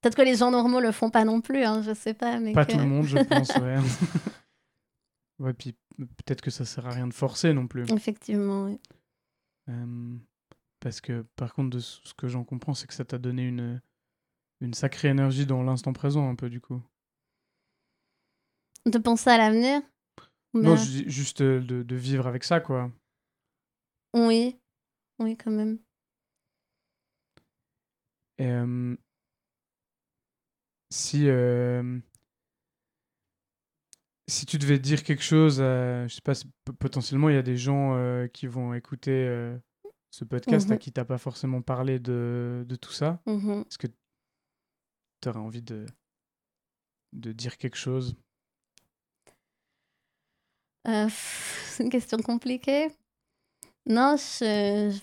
Peut-être que les gens normaux le font pas non plus, hein, je sais pas. Mais Pas que- tout le monde, je pense, ouais. ouais, puis peut-être que ça sert à rien de forcer non plus. Effectivement, oui. Euh, parce que par contre, de ce que j'en comprends, c'est que ça t'a donné une, une sacrée énergie dans l'instant présent, un peu du coup. De penser à l'avenir Non, juste euh, de, de vivre avec ça, quoi. Oui, oui, quand même. Et, euh, si, euh, si tu devais dire quelque chose, je sais pas, potentiellement il y a des gens euh, qui vont écouter euh, ce podcast à mhm. qui t'as pas forcément parlé de, de tout ça. Mhm. Est-ce que tu aurais envie de, de dire quelque chose? C'est une question compliquée. Non, je,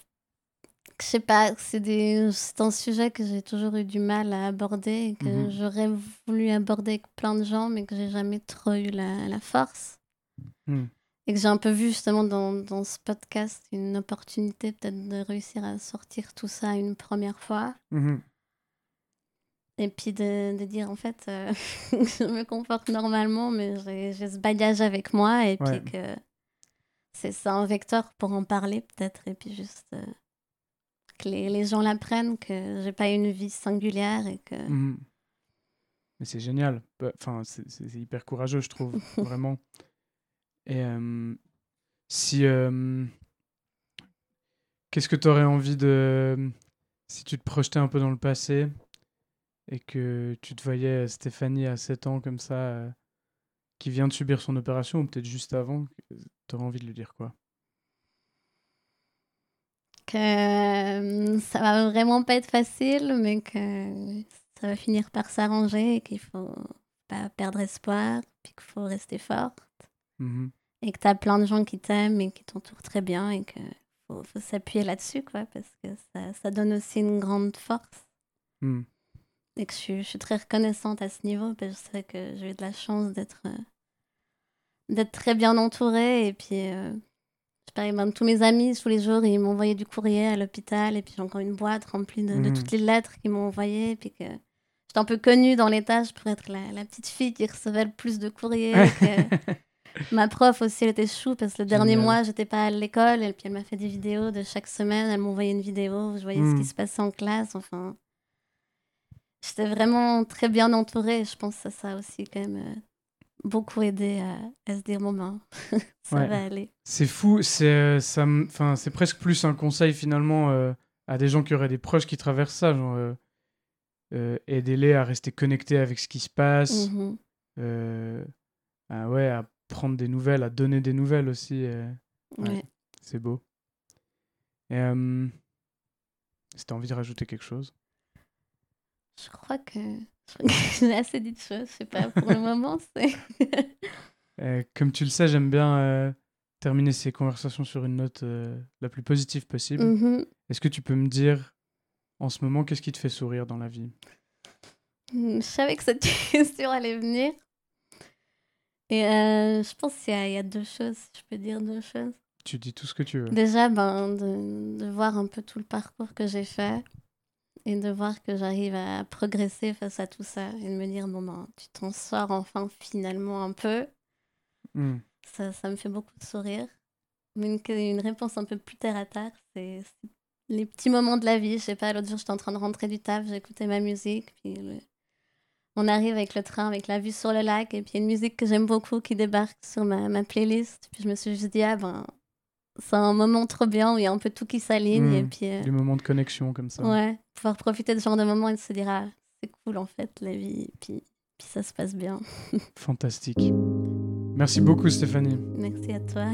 je sais pas, c'est un sujet que j'ai toujours eu du mal à aborder et que mhm. j'aurais voulu aborder avec plein de gens, mais que j'ai jamais trop eu la, la force. Hmm. Et que j'ai un peu vu justement dans, dans ce podcast une opportunité peut-être de réussir à sortir tout ça une première fois. Mhm. Et puis de, de, dire en fait, euh, je me comporte normalement, mais j'ai ce bagage avec moi et puis que c'est un vecteur pour en parler peut-être et puis juste. Euh, que les, les gens l'apprennent, que j'ai pas une vie singulière et que. Mhm. Mais c'est génial. Bah, enfin, c'est hyper courageux, je trouve, vraiment. Et euh, si. Euh, qu'est-ce que tu aurais envie de. Si tu te projetais un peu dans le passé et que tu te voyais Stéphanie à 7 ans comme ça, euh, qui vient de subir son opération, ou peut-être juste avant, tu aurais envie de lui dire quoi? Que euh, ça va vraiment pas être facile, mais que ça va finir par s'arranger et qu'il faut pas perdre espoir, puis qu'il faut rester forte. Mm-hmm. Et que tu as plein de gens qui t'aiment et qui t'entourent très bien et qu'il faut, faut s'appuyer là-dessus, quoi, parce que ça, ça, donne aussi une grande force. Mm. Et que je suis, je suis, très reconnaissante à ce niveau, parce que je sais que j'ai eu de la chance d'être euh, d'être très bien entourée et puis. Euh, ben, tous mes amis, tous les jours, ils m'envoyaient du courrier à l'hôpital. Et puis, j'ai encore une boîte remplie de, mhm. toutes les lettres qu'ils m'ont envoyées. Puis que j'étais un peu connue dans l'étage pour être la, petite fille qui recevait le plus de courriers. ma prof aussi, elle était chou parce que le dernier mois, j'étais pas à l'école. Et puis, elle m'a fait des vidéos de chaque semaine. Elle m'envoyait une vidéo où je voyais ce qui mhm. se passait en classe. Enfin, j'étais vraiment très bien entourée. Je pense que ça aussi, quand même, euh, beaucoup aidé à, se dire bon ben ça va aller. C'est fou, c'est euh, ça enfin c'est presque plus un conseil finalement euh, à des gens qui auraient des proches qui traversent ça genre euh, euh aidez-les à rester connectés avec ce qui se passe. Mmh à, ouais, à prendre des nouvelles, à donner des nouvelles aussi. Ouais. C'est beau. Et si tu envie de rajouter quelque chose? Je crois que J'ai assez dit de choses, je sais pas, pour le moment, c'est. Euh, comme tu le sais, j'aime bien euh, terminer ces conversations sur une note euh, la plus positive possible. Mm-hmm. Est-ce que tu peux me dire, en ce moment, qu'est-ce qui te fait sourire dans la vie? Mm, Je savais que cette question allait venir. Et je pense qu'il y, y, a deux choses, si je peux dire deux choses. Tu dis tout ce que tu veux. Déjà, ben, de, de voir un peu tout le parcours que j'ai fait et de voir que j'arrive à progresser face à tout ça et de me dire, bon, ben, tu t'en sors enfin finalement un peu. Hmm. Ça, ça me fait beaucoup de sourire. Une, une réponse un peu plus terre à terre, c'est les petits moments de la vie. Je sais pas, l'autre jour, j'étais en train de rentrer du taf, j'écoutais ma musique, puis on arrive avec le train, avec la vue sur le lac, et puis une musique que j'aime beaucoup qui débarque sur ma, ma playlist. Puis je me suis juste dit, ah ben, c'est un moment trop bien où il y a un peu tout qui s'aligne. Mmh. et puis, euh, Des moments de connexion comme ça. Ouais, pouvoir profiter de ce genre de moment et de se dire, ah, c'est cool en fait, la vie. Et puis, puis ça se passe bien. Fantastique. Merci beaucoup, Stéphanie. Merci à toi.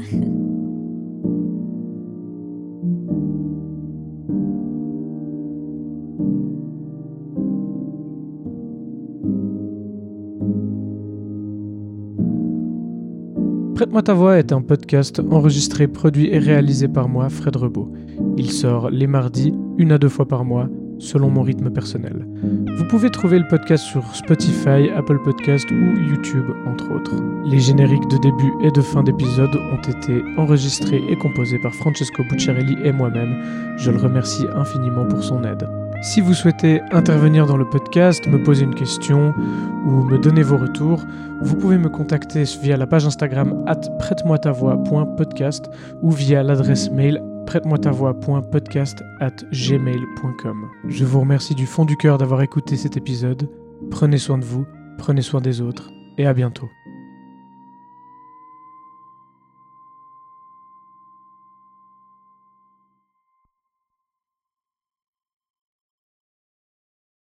Prête-moi ta voix est un podcast enregistré, produit et réalisé par moi, Fred Rebaud. Il sort les mardis, une à deux fois par mois, selon mon rythme personnel. Vous pouvez trouver le podcast sur Spotify, Apple Podcast ou YouTube, entre autres. Les génériques de début et de fin d'épisode ont été enregistrés et composés par Francesco Bucciarelli et moi-même. Je le remercie infiniment pour son aide. Si vous souhaitez intervenir dans le podcast, me poser une question ou me donner vos retours, vous pouvez me contacter via la page Instagram at prête-moi-ta-voix.podcast ou via l'adresse mail prête-moi-ta-voix.podcast at gmail.com. Je vous remercie du fond du cœur d'avoir écouté cet épisode. Prenez soin de vous, prenez soin des autres et à bientôt.